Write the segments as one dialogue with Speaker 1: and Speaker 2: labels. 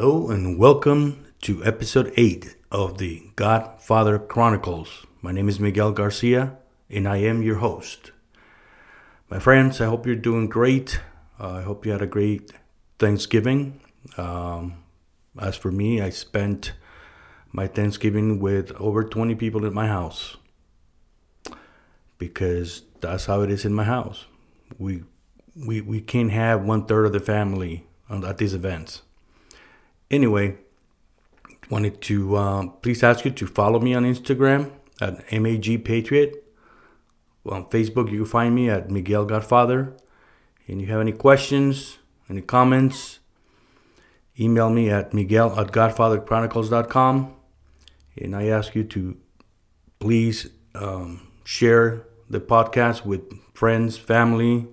Speaker 1: Hello and welcome to episode 8 of the Godfather Chronicles. My name is Miguel Garcia and I am your host. My friends, I hope you're doing great. Uh, I hope you had a great Thanksgiving. Um, as for me, I spent my Thanksgiving with over 20 people in my house because that's how it is in my house. We we, we can't have one third of the family at these events anyway, wanted to um, please ask you to follow me on Instagram at MAG Patriot. On Facebook, you can find me at Miguel Godfather. And you have any questions, any comments, email me at miguel at godfatherchronicles.com. And I ask you to please um, share the podcast with friends, family.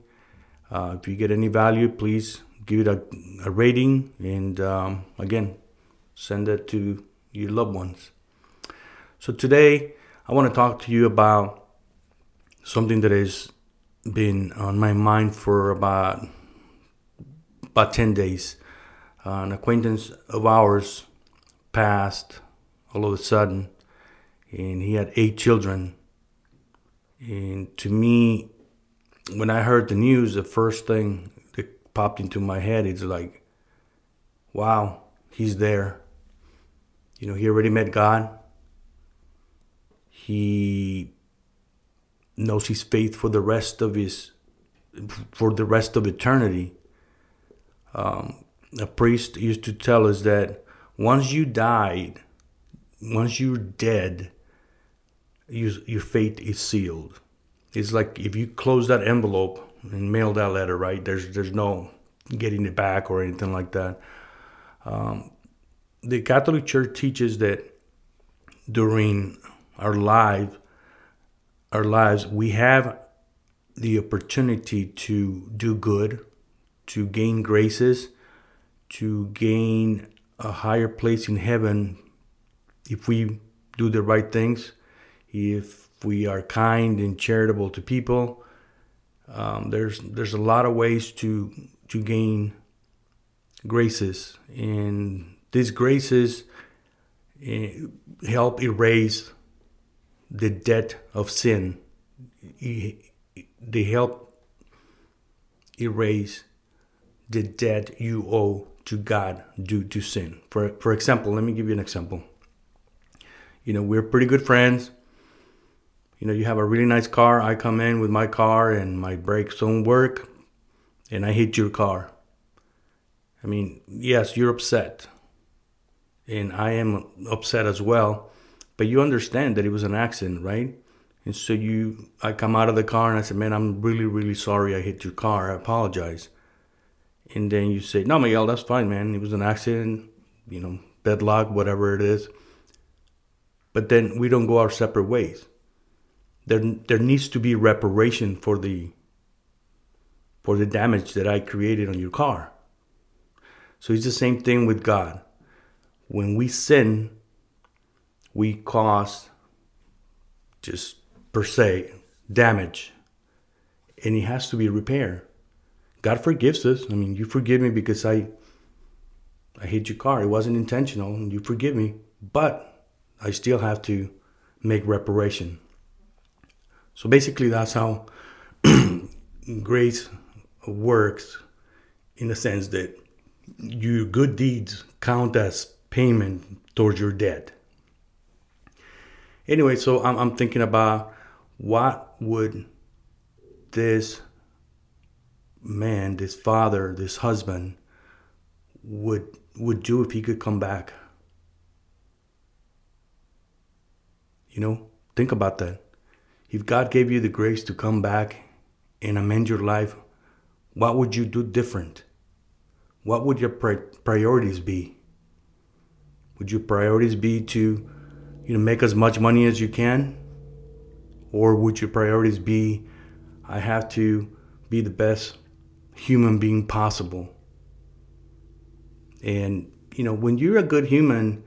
Speaker 1: Uh, if you get any value, please give it a, a rating, and um, again, send it to your loved ones. So today, I want to talk to you about something that has been on my mind for about about 10 days. Uh, an acquaintance of ours passed all of a sudden, and he had eight children. And to me, when I heard the news, the first thing popped into my head. It's like, wow, he's there. You know, he already met God. He knows his faith for the rest of his for the rest of eternity. Um, a priest used to tell us that once you died, once you're dead, you, your fate is sealed. It's like if you close that envelope and mail that letter, right? There's there's no getting it back or anything like that. Um, the Catholic Church teaches that during our life, our lives, we have the opportunity to do good, to gain graces, to gain a higher place in heaven if we do the right things, if we are kind and charitable to people, um, there's there's a lot of ways to to gain graces, and these graces uh, help erase the debt of sin. They help erase the debt you owe to God due to sin. For for example, let me give you an example. You know, we're pretty good friends you know, you have a really nice car. I come in with my car and my brakes don't work and I hit your car. I mean, yes, you're upset. And I am upset as well. But you understand that it was an accident, right? And so you, I come out of the car and I said, man, I'm really, really sorry I hit your car. I apologize. And then you say, no, Miguel, that's fine, man. It was an accident, you know, bed luck, whatever it is. But then we don't go our separate ways there there needs to be reparation for the for the damage that I created on your car. So it's the same thing with God. When we sin, we cause just per se damage and it has to be repaired. God forgives us. I mean, you forgive me because I I hit your car. It wasn't intentional. And you forgive me, but I still have to make reparation. So basically, that's how grace works in the sense that your good deeds count as payment towards your debt. Anyway, so I'm, I'm thinking about what would this man, this father, this husband would would do if he could come back. You know, think about that. If God gave you the grace to come back and amend your life, what would you do different? What would your priorities be? Would your priorities be to, you know, make as much money as you can? Or would your priorities be, I have to be the best human being possible? And, you know, when you're a good human,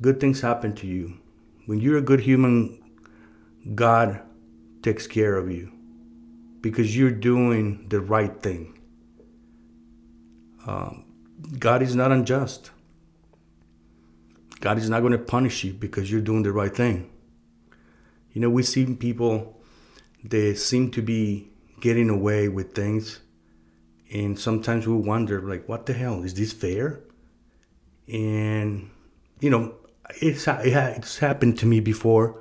Speaker 1: good things happen to you. When you're a good human, God takes care of you because you're doing the right thing. Um, God is not unjust. God is not going to punish you because you're doing the right thing. You know, we see people they seem to be getting away with things and sometimes we wonder like what the hell is this fair and you know it's it's happened to me before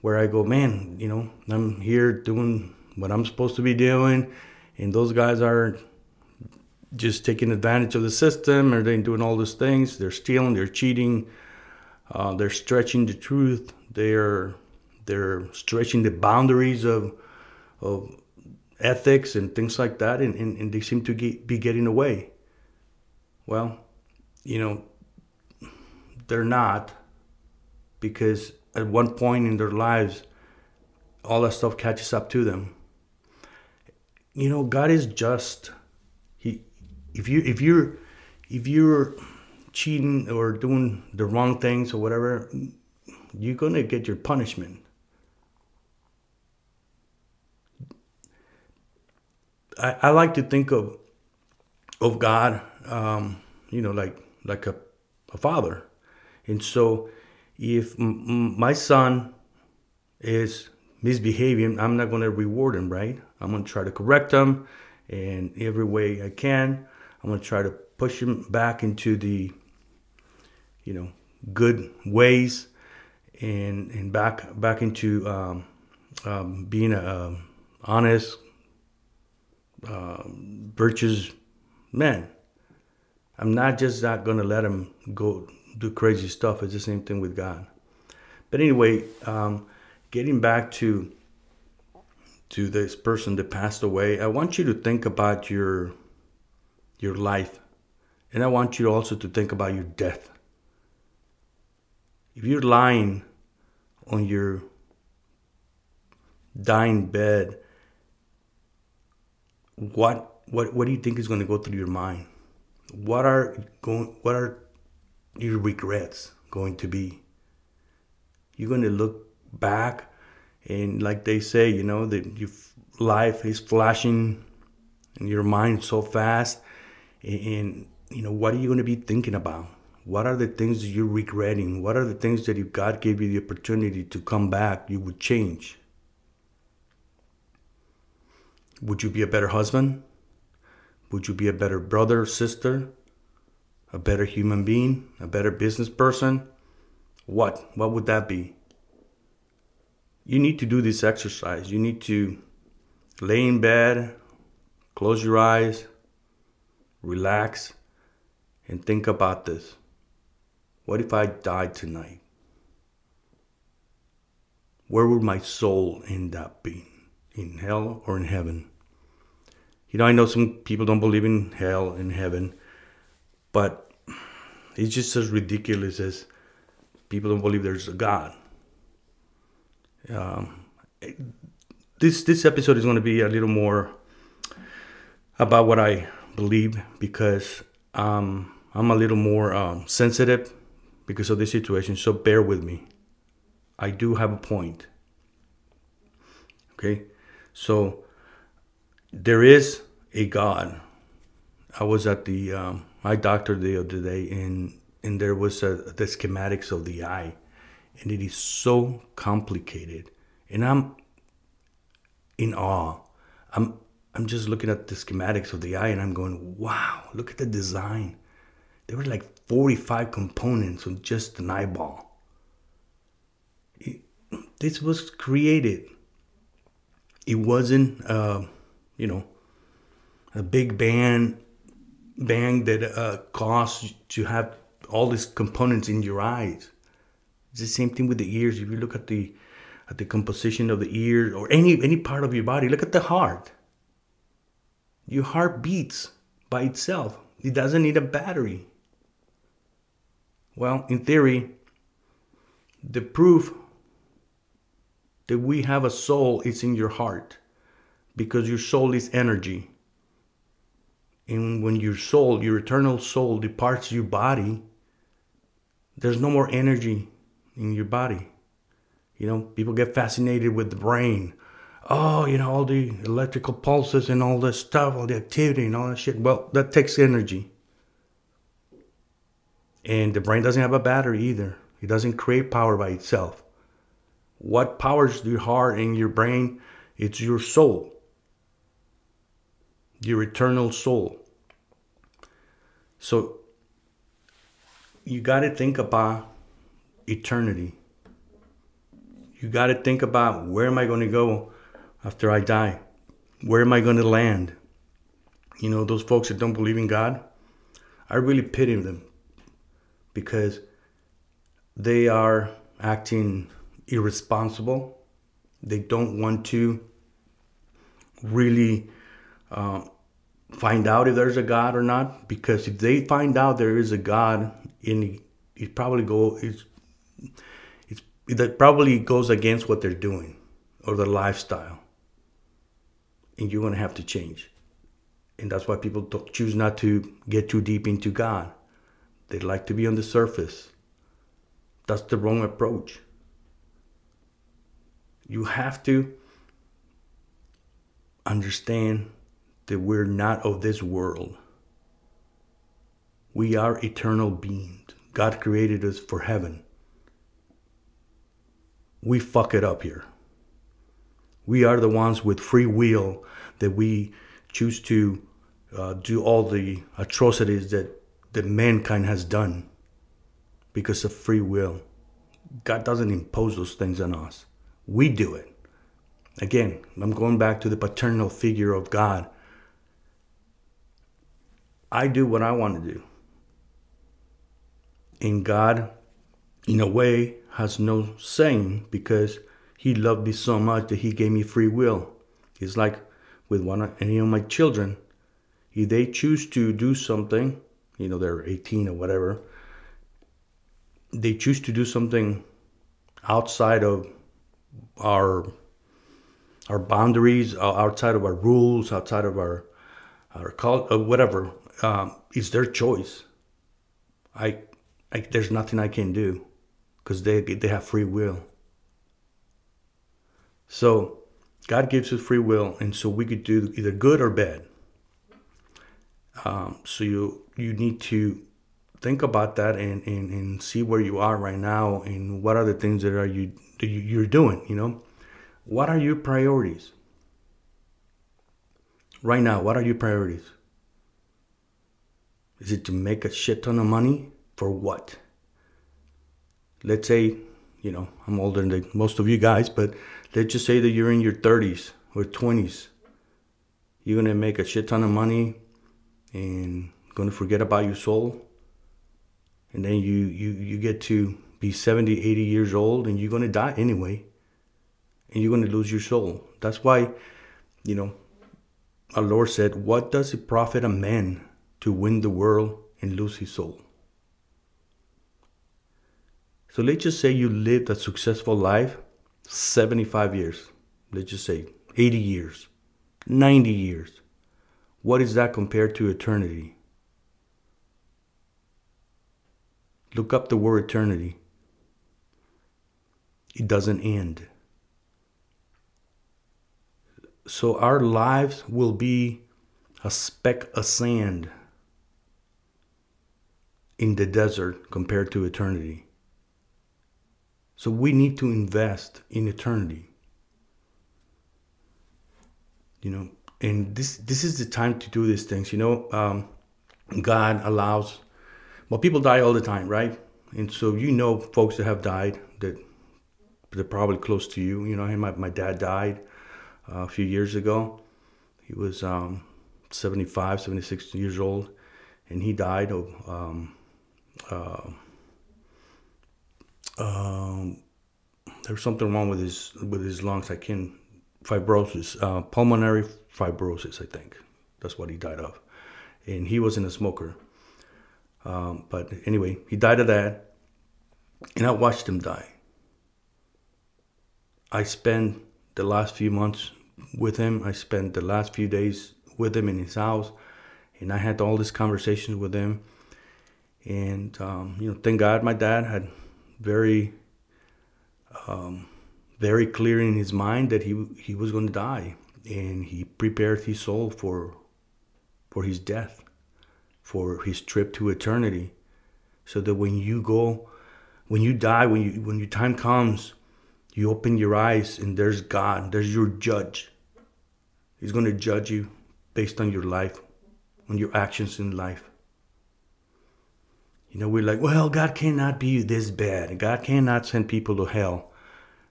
Speaker 1: where i go man you know i'm here doing what i'm supposed to be doing and those guys are just taking advantage of the system or they're doing all these things they're stealing they're cheating uh, they're stretching the truth they're they're stretching the boundaries of of ethics and things like that, and, and, and they seem to get, be getting away. Well, you know, they're not because at one point in their lives, all that stuff catches up to them. You know, God is just. He, if you if you're if you're cheating or doing the wrong things or whatever, you're gonna get your punishment. I, I like to think of of God, um, you know, like like a, a father, and so if my son is misbehaving, I'm not going to reward him, right? I'm going to try to correct him in every way I can. I'm going to try to push him back into the, you know, good ways, and and back back into um, um, being a, a honest, uh, virtuous man. I'm not just not going to let him go do crazy stuff. It's the same thing with God. But anyway, um, getting back to to this person that passed away, I want you to think about your your life, and I want you also to think about your death. If you're lying on your dying bed what what what do you think is going to go through your mind? What are going what are your regrets going to be? You're going to look back and like they say, you know, that your life is flashing in your mind so fast and you know, what are you going to be thinking about? What are the things that you're regretting? What are the things that if God gave you the opportunity to come back, you would change? Would you be a better husband? Would you be a better brother, sister? A better human being? A better business person? What? What would that be? You need to do this exercise. You need to lay in bed, close your eyes, relax, and think about this. What if I died tonight? Where would my soul end up being? In hell or in heaven? You know, I know some people don't believe in hell and heaven, but it's just as ridiculous as people don't believe there's a God. Um, this this episode is going to be a little more about what I believe because um, I'm a little more um, sensitive because of this situation. So bear with me. I do have a point. Okay, so there is a God. I was at the um, doctor the other day, and and there was a, the schematics of the eye, and it is so complicated, and I'm in awe. I'm I'm just looking at the schematics of the eye, and I'm going, wow! Look at the design. There were like 45 components on just an eyeball. This was created. It wasn't. Uh, you know, a big band bang that uh, costs to have all these components in your eyes. It's the same thing with the ears. If you look at the at the composition of the ear or any any part of your body, look at the heart. Your heart beats by itself. It doesn't need a battery. Well, in theory, the proof that we have a soul is in your heart because your soul is energy. And when your soul, your eternal soul, departs your body, there's no more energy in your body. You know, people get fascinated with the brain. Oh, you know, all the electrical pulses and all this stuff, all the activity and all that shit. Well, that takes energy. And the brain doesn't have a battery either. It doesn't create power by itself. What powers your heart and your brain? It's your soul, your eternal soul. So you got to think about eternity. You got to think about where am I going to go after I die? Where am I going to land? You know, those folks that don't believe in God, I really pity them because they are acting irresponsible. They don't want to really uh, find out if there's a God or not. Because if they find out there is a God, in it probably go it's, it's that probably goes against what they're doing or their lifestyle, and you're gonna have to change. And that's why people choose not to get too deep into God. They like to be on the surface. That's the wrong approach. You have to understand that we're not of this world. We are eternal beings. God created us for heaven. We fuck it up here. We are the ones with free will that we choose to uh, do all the atrocities that, that mankind has done because of free will. God doesn't impose those things on us. We do it. Again, I'm going back to the paternal figure of God. I do what I want to do. And God, in a way, has no saying because He loved me so much that He gave me free will. It's like with one of any of my children, if they choose to do something, you know, they're 18 or whatever, they choose to do something outside of our our boundaries, outside of our rules, outside of our our cult, uh, whatever, um, it's their choice. I, I there's nothing I can do because they they have free will. So God gives us free will, and so we could do either good or bad. Um, so you you need to think about that and, and, and see where you are right now and what are the things that are you that you're doing you know what are your priorities right now what are your priorities is it to make a shit ton of money? For what? Let's say you know i'm older than most of you guys but let's just say that you're in your 30s or 20s you're gonna make a shit ton of money and gonna forget about your soul. And then you you you get to be 70 80 years old and you're to die anyway. And you're to lose your soul. That's why you know our lord said what does it profit a man to win the world and lose his soul. So let's just say you lived a successful life 75 years. Let's just say 80 years 90 years. What is that compared to eternity? Look up the word eternity. It doesn't end. So our lives will be a speck of sand in the desert compared to eternity. So we need to invest in eternity. You know, and this this is the time to do these things. You know, um, God allows well, people die all the time, right? And so you know folks that have died that they're probably close to you. You know, my, my dad died uh, a few years ago. He was um, 75, 76 years old, and he died of um, um, there was something wrong with his with his lungs. I can fibrosis, uh, pulmonary fibrosis. I think that's what he died of, and he wasn't a smoker. Um, but anyway, he died of that, and I watched him die. I spent the last few months with him. I spent the last few days with him in his house, and I had all these conversations with him. And um, you know, thank God, my dad had very, um, very clear in his mind that he he was going to die, and he prepared his soul for, for his death for his trip to eternity. so that when you go, when you die, when you when your time comes, you open your eyes and there's God, there's your judge. He's going to judge you based on your life, on your actions in life. You know, we're like, well, God cannot be this bad. God cannot send people to hell.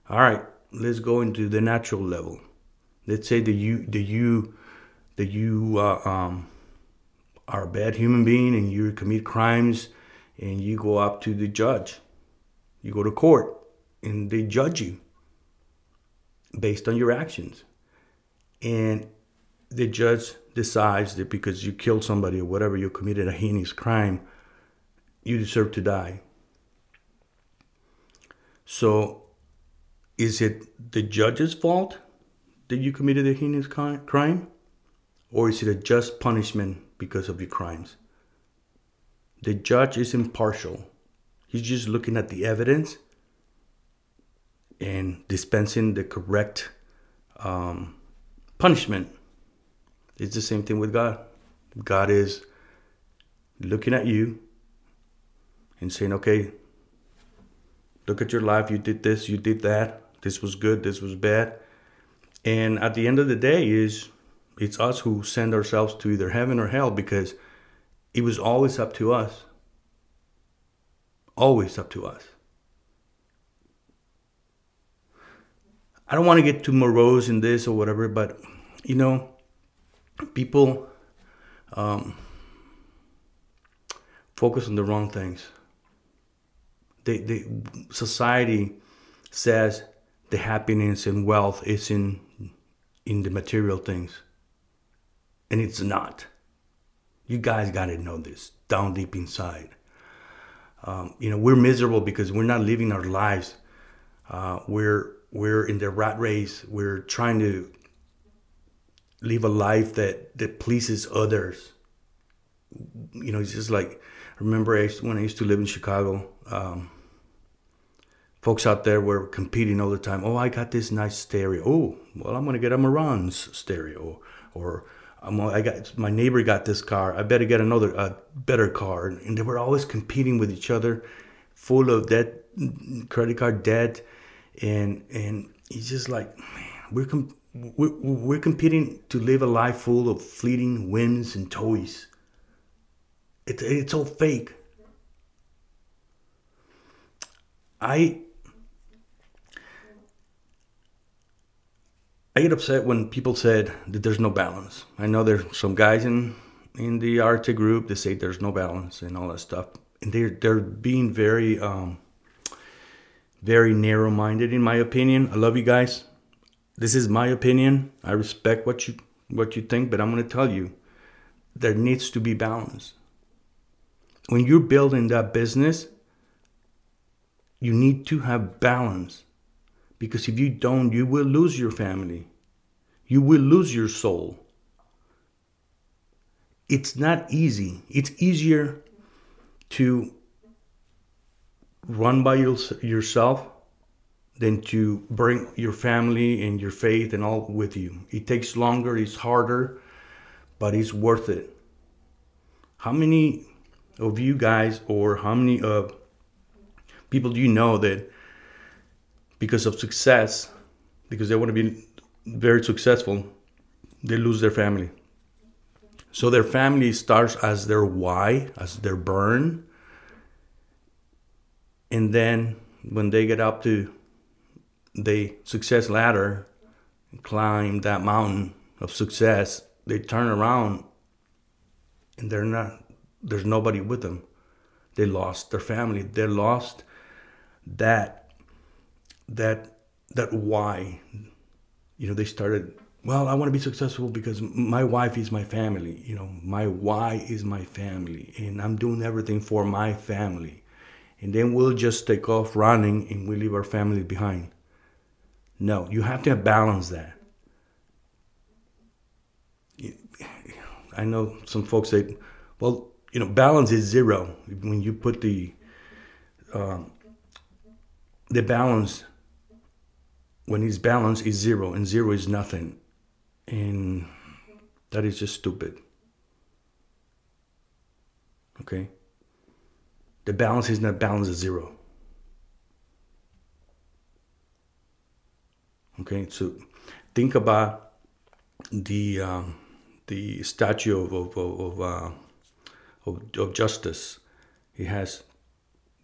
Speaker 1: All right, let's go into the natural level. Let's say that you that you that you uh, um, are a bad human being and you commit crimes and you go up to the judge. You go to court and they judge you based on your actions. And the judge decides that because you killed somebody or whatever, you committed a heinous crime, you deserve to die. So, is it the judge's fault that you committed a heinous crime? Or is it a just punishment because of your crimes? The judge is impartial. He's just looking at the evidence and dispensing the correct um, punishment. It's the same thing with God. God is looking at you and saying, okay, look at your life. You did this, you did that. This was good, this was bad. And at the end of the day, is it's us who send ourselves to either heaven or hell because it was always up to us. Always up to us. I don't want to get too morose in this or whatever, but you know, people um, focus on the wrong things. They, they, society says the happiness and wealth is in in the material things, and it's not. You guys got to know this down deep inside. Um, you know, we're miserable because we're not living our lives. Uh, we're we're in the rat race. We're trying to live a life that that pleases others. You know, it's just like I remember when I used to live in Chicago. Um, folks out there were competing all the time. Oh, I got this nice stereo. Oh, well, I'm gonna get a Marantz stereo, or I'm, I got my neighbor got this car. I better get another a better car. And they were always competing with each other, full of debt, credit card debt, and and it's just like, man, we're com- we're, we're competing to live a life full of fleeting whims and toys. It, it's all fake. I I get upset when people said that there's no balance. I know there's some guys in in the Arte group that say there's no balance and all that stuff, and they're they're being very um, very narrow minded in my opinion. I love you guys. This is my opinion. I respect what you what you think, but I'm going to tell you there needs to be balance. When you're building that business, you need to have balance because if you don't, you will lose your family. You will lose your soul. It's not easy. It's easier to run by yourself than to bring your family and your faith and all with you. It takes longer, it's harder, but it's worth it. How many of you guys, or how many of people do you know that because of success, because they want to be very successful, they lose their family. So their family starts as their why, as their burn. And then when they get up to the success ladder, climb that mountain of success, they turn around and they're not, there's nobody with them. They lost their family. They lost that that that why you know they started well i want to be successful because my wife is my family you know my why is my family and i'm doing everything for my family. And then we'll just take off running and we leave our family behind. No you have to balance that. I know some folks say well you know balance is zero. When you put the uh, the balance when it's balance is zero and zero is nothing. And that is just stupid. Okay? The balance is not balance is zero. Okay, so think about the um, the statue of of of, uh, of, of justice. He has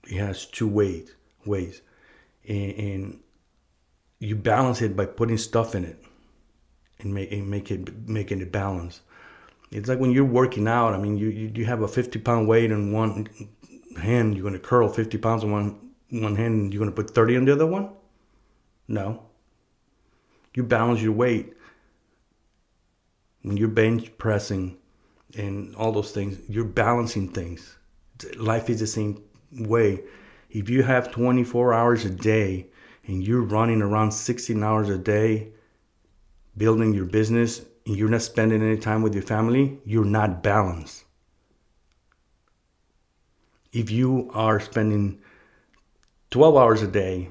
Speaker 1: he has two ways ways, and, and you balance it by putting stuff in it and make, and make it making it balance. It's like when you're working out. I mean, you you, you have a 50 pound weight in one hand. You're gonna curl 50 pounds in one one hand. And you're gonna put 30 on the other one. No. You balance your weight when you're bench pressing and all those things. You're balancing things. Life is the same way. If you have 24 hours a day and you're running around 16 hours a day building your business and you're not spending any time with your family, you're not balanced. If you are spending 12 hours a day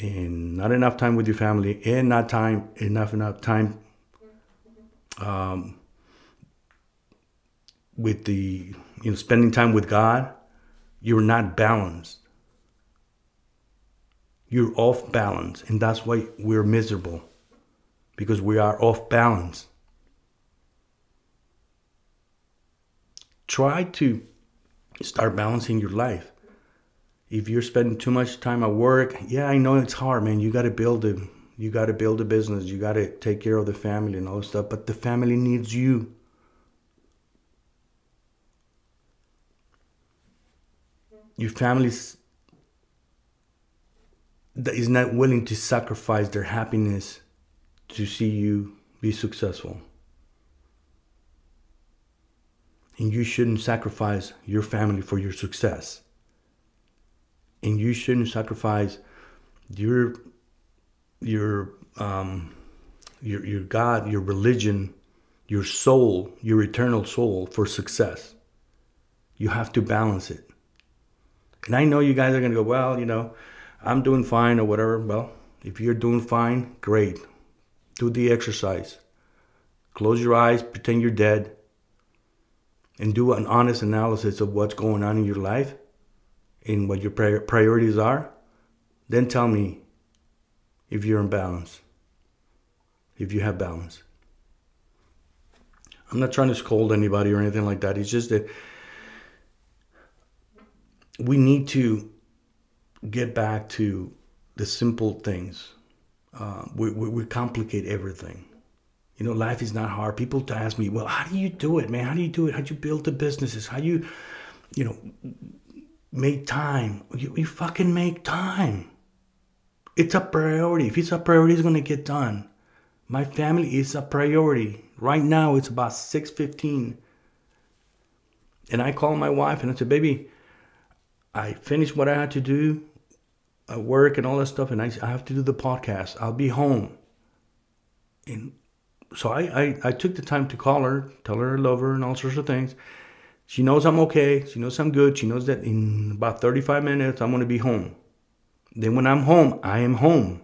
Speaker 1: and not enough time with your family and not time enough enough time um, with the you know spending time with God, you're not balanced. You're off balance, and that's why we're miserable because we are off balance. Try to start balancing your life. If you're spending too much time at work, yeah, I know it's hard, man. You got to build a you got to build a business. You got to take care of the family and all that stuff, but the family needs you. Your family's that is not willing to sacrifice their happiness to see you be successful. And you shouldn't sacrifice your family for your success. And you shouldn't sacrifice your your um, your your God, your religion, your soul, your eternal soul for success. You have to balance it. And I know you guys are gonna go, well, you know, I'm doing fine or whatever. Well, if you're doing fine, great do the exercise. Close your eyes, pretend you're dead, and do an honest analysis of what's going on in your life and what your priorities are. Then tell me if you're in balance, if you have balance. I'm not trying to scold anybody or anything like that. It's just that we need to get back to the simple things uh, we, we, we, complicate everything. You know, life is not hard. People ask me, well, how do you do it, man? How do you do it? How do you build the businesses? How do you, you know, make time? You, you fucking make time. It's a priority. If it's a priority, it's going to get done. My family is a priority. Right now, it's about 6.15. And I call my wife and I said, baby, I finished what I had to do at work and all that stuff, and I, I have to do the podcast. I'll be home. And so I, I, I took the time to call her, tell her I love her, and all sorts of things. She knows I'm okay. She knows I'm good. She knows that in about 35 minutes I'm going to be home. Then when I'm home, I am home.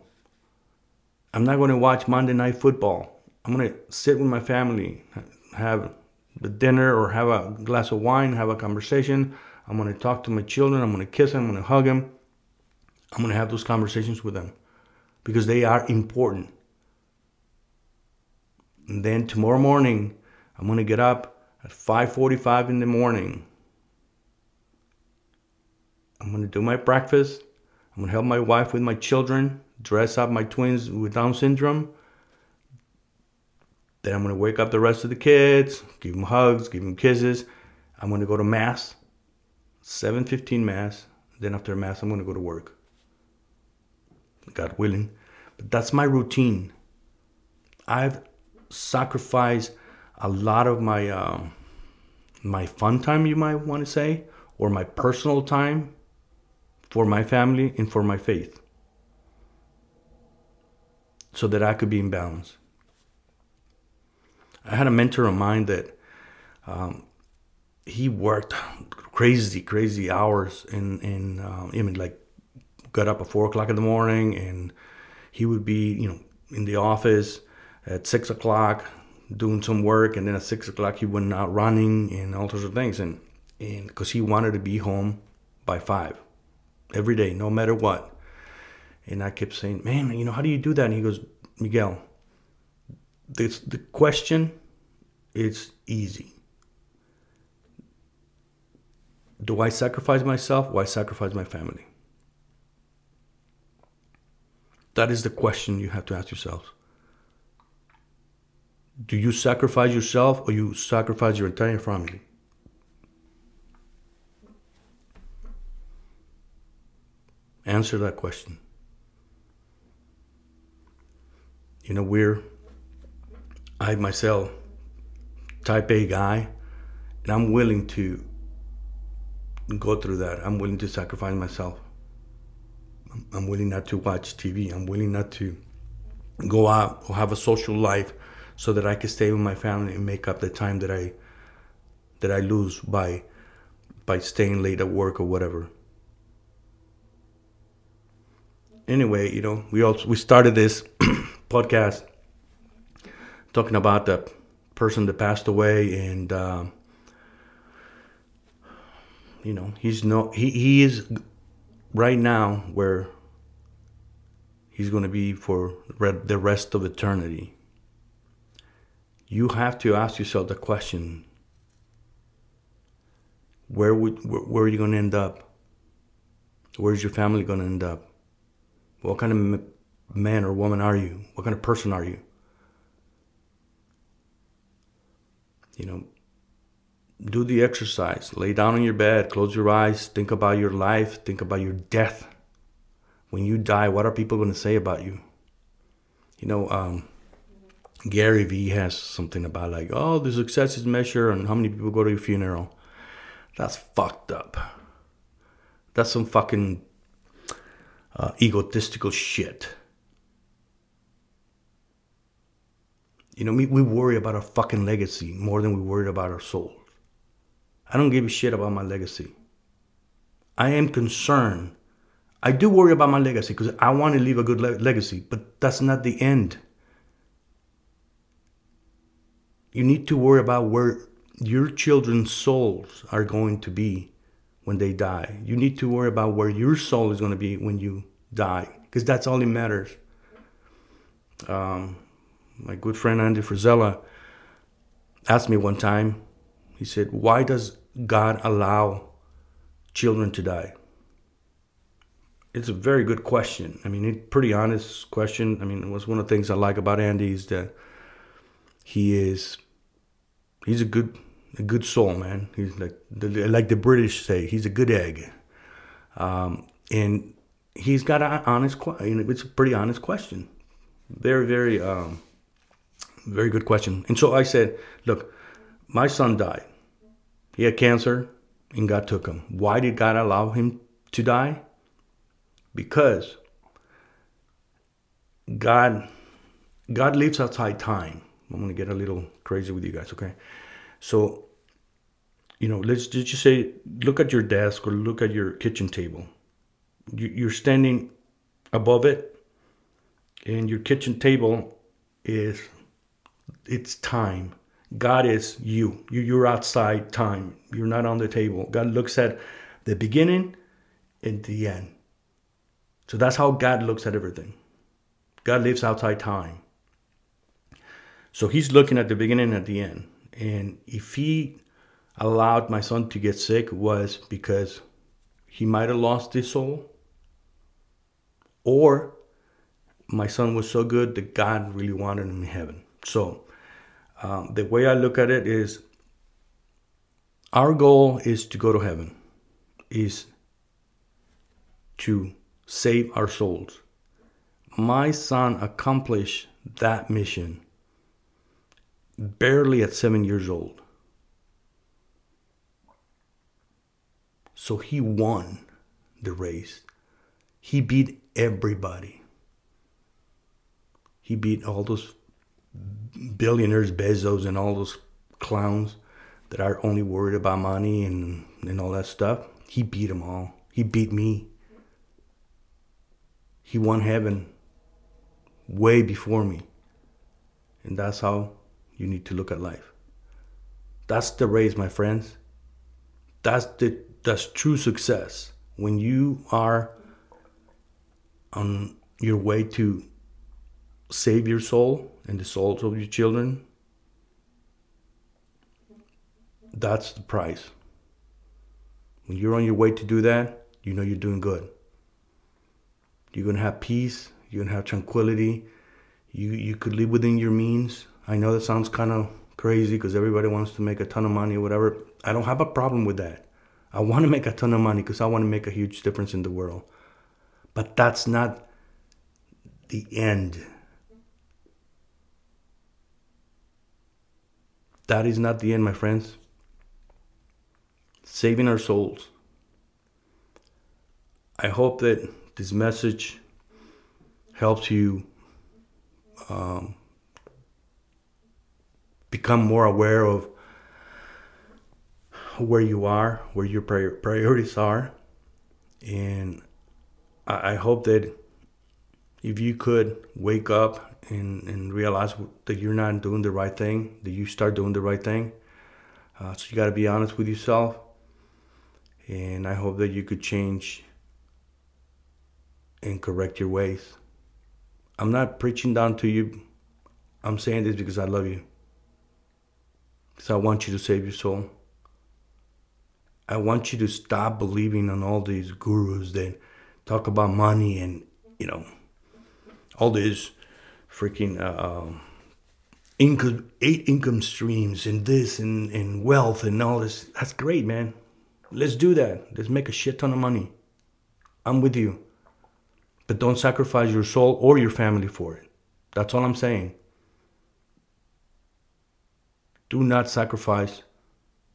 Speaker 1: I'm not going to watch Monday Night Football. I'm going to sit with my family, have the dinner or have a glass of wine, have a conversation. I'm going to talk to my children. I'm going to kiss them. I'm going to hug them. I'm going to have those conversations with them because they are important. And then tomorrow morning, I'm going to get up at 5:45 in the morning. I'm going to do my breakfast. I'm going to help my wife with my children, dress up my twins with Down syndrome. Then I'm going to wake up the rest of the kids, give them hugs, give them kisses. I'm going to go to mass, 7:15 mass. Then after mass, I'm going to go to work. God willing. But that's my routine. I've sacrificed a lot of my uh, my fun time, you might want to say, or my personal time for my family and for my faith, so that I could be in balance. I had a mentor of mine that um, he worked crazy, crazy hours in in uh, I mean like got up at four o'clock in the morning and he would be, you know, in the office at six o'clock doing some work and then at six o'clock he went out running and all sorts of things and and because he wanted to be home by five every day, no matter what. And I kept saying, man, you know, how do you do that? And he goes, Miguel, this, the question is easy. Do I sacrifice myself or I sacrifice my family? That is the question you have to ask yourselves. Do you sacrifice yourself or you sacrifice your entire family? Answer that question. You know, we're, I myself, type A guy, and I'm willing to go through that. I'm willing to sacrifice myself. I'm willing not to watch TV. I'm willing not to go out or have a social life so that I can stay with my family and make up the time that I that I lose by by staying late at work or whatever. Anyway, you know, we also we started this podcast talking about the person that passed away and uh, you know he's no he, he is right now where he's going to be for the rest of eternity. You have to ask yourself the question where would where, are you going to end up? Where's your family going to end up? What kind of man or woman are you? What kind of person are you? You know do the exercise. Lay down on your bed, close your eyes, think about your life, think about your death. When you die, what are people going to say about you? You know, um, Gary Vee has something about like, oh, the success is measured and how many people go to your funeral. That's fucked up. That's some fucking uh, egotistical shit. You know, we, we worry about our fucking legacy more than we worry about our soul. I don't give a shit about my legacy. I am concerned. I do worry about my legacy because I want to leave a good le- legacy, but that's not the end. You need to worry about where your children's souls are going to be when they die. You need to worry about where your soul is going to be when you die because that's all that matters. Um, my good friend Andy Frisella asked me one time, he said, Why does God allow children to die? It's a very good question. I mean, it's pretty honest question. I mean, it was one of the things I like about Andy is that he is he's a good a good soul, man. He's like the, like the British say, he's a good egg, um, and he's got an honest. It's a pretty honest question. Very, very, um, very good question. And so I said, look, my son died. He had cancer and God took him. Why did God allow him to die? Because God God lives outside time. I'm gonna get a little crazy with you guys, okay? So, you know, let's just say, look at your desk or look at your kitchen table. You're standing above it, and your kitchen table is it's time. God is you. you. You're outside time. You're not on the table. God looks at the beginning and the end. So that's how God looks at everything. God lives outside time. So he's looking at the beginning and at the end. And if he allowed my son to get sick was because he might have lost his soul or my son was so good that God really wanted him in heaven. So um, the way I look at it is our goal is to go to heaven, is to save our souls. My son accomplished that mission barely at seven years old. So he won the race. He beat everybody. He beat all those billionaires, Bezos, and all those clowns that are only worried about money and, and all that stuff. He beat them all. He beat me. He won heaven way before me. And that's how you need to look at life. That's the race, my friends. That's the that's true success. when you are on your way to save your soul and the souls of your children, that's the price. When you're on your way to do that, you know you're doing good. You're gonna have peace. You're gonna have tranquility. You you could live within your means. I know that sounds kind of crazy because everybody wants to make a ton of money or whatever. I don't have a problem with that. I want to make a ton of money because I want to make a huge difference in the world. But that's not the end. That is not the end, my friends. Saving our souls. I hope that this message helps you um, become more aware of where you are, where your priorities are, and I, I hope that if you could wake up and, and realize that you're not doing the right thing, that you start doing the right thing. Uh, so you got to be honest with yourself, and I hope that you could change and correct your ways. I'm not preaching down to you. I'm saying this because I love you. Because I want you to save your soul. I want you to stop believing on all these gurus that talk about money and, you know, all these freaking uh, um, income, eight income streams and this and, and wealth and all this. That's great, man. Let's do that. Let's make a shit ton of money. I'm with you. But don't sacrifice your soul or your family for it. That's all I'm saying. Do not sacrifice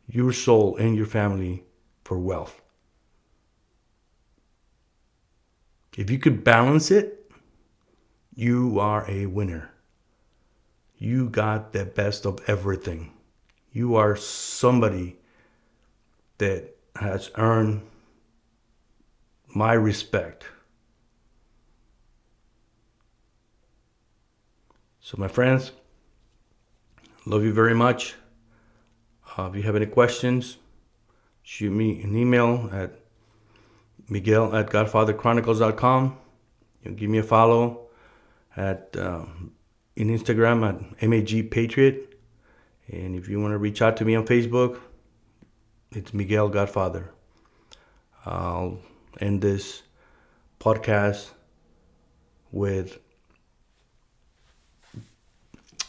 Speaker 1: your soul and your family for wealth. If you could balance it, you are a winner. You got the best of everything. You are somebody that has earned my respect. So, my friends, love you very much. Uh, if you have any questions, shoot me an email at miguel at godfatherchronicles.com. You give me a follow at um, in Instagram at mag patriot, and if you want to reach out to me on Facebook, it's Miguel Godfather. I'll end this podcast with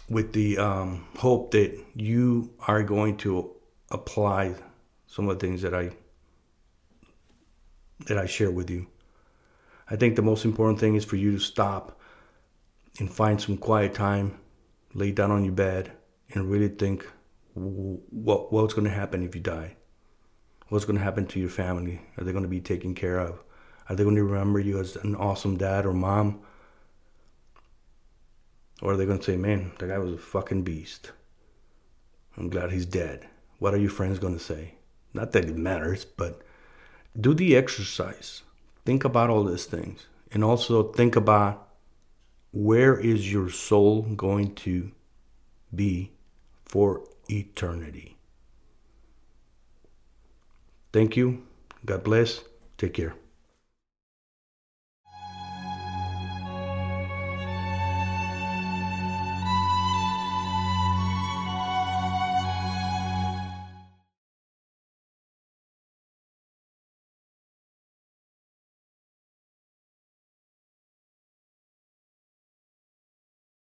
Speaker 1: with the um, hope that you are going to apply some of the things that I that I share with you. I think the most important thing is for you to stop and find some quiet time, lay down on your bed, and really think what what's going to happen if you die. What's going to happen to your family? Are they going to be taken care of? Are they going to remember you as an awesome dad or mom? Or are they going to say, man, that guy was a fucking beast? I'm glad he's dead. What are your friends going to say? Not that it matters, but do the exercise. Think about all these things. And also think about where is your soul going to be for eternity. Thank you. God bless. Take care.